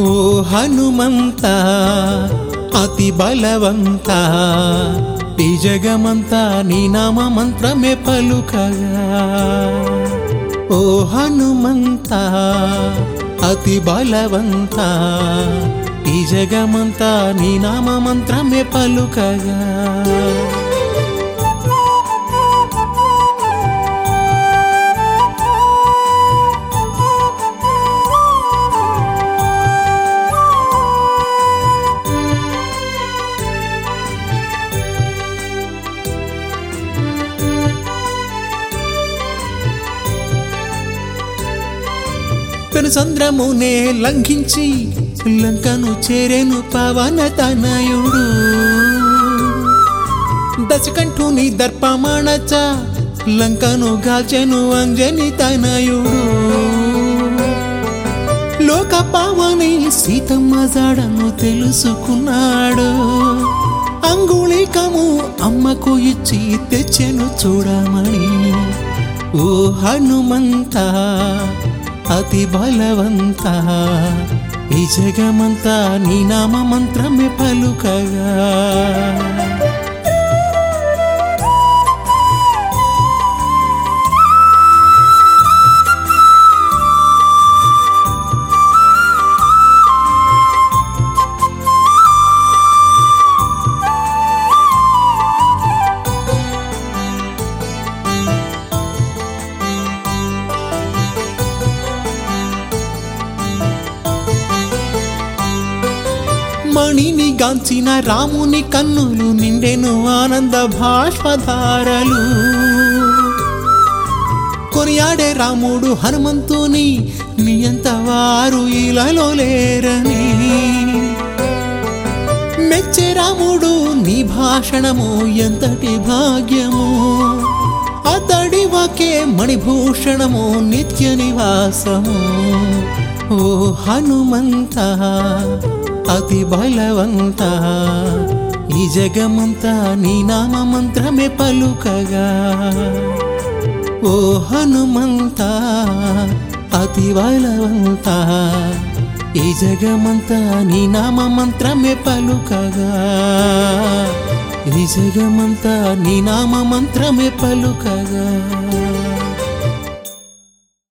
ఓ హనుమంత అతి బలవంత ఈ జగమంతా నీ నామ మంత్రమే పలుకగా. ఓ హనుమంత అతి బలవంత ఈ జగమంతా నీ నామ మంత్రమే పలుకగా. పెను సంద్రమునే లంఘించి లంకను చేరేను పవన తనయుడు. దశకంఠుని దర్పమాణచ లంకను గాల్చెను అంజని తనయుడు. లోక పావని సీతమ్మ జాడను తెలుసుకున్నాడు. అంగుళికము అమ్మకు ఇచ్చి తెచ్చెను చూడమని. ఓ హనుమంతా అతి బలవంత. ఈ జగమంతా నీ నామ మంత్రమే పలుకగా. మణిని గాంచిన రాముని కన్నులు నిండెను ఆనంద భాష్పధారలు. కొనియాడే రాముడు హనుమంతుని నియంత వారు ఇలాలో లేరని. మెచ్చే రాముడు నీ భాషణము ఎంతటి భాగ్యము? అతడి వాకే మణిభూషణము నిత్య నివాసము. ఓ హనుమంతా! అతి బలవంత. ఈ జగమంతా నీ నామ మంత్రమే పలుకగా. ఓ హనుమంత అతి బలవంత. ఈ జగమంతా నీ నామ మంత్రమే పలుకగా. ఈ జగమంతా నీ నామ మంత్రమే పలుకగా.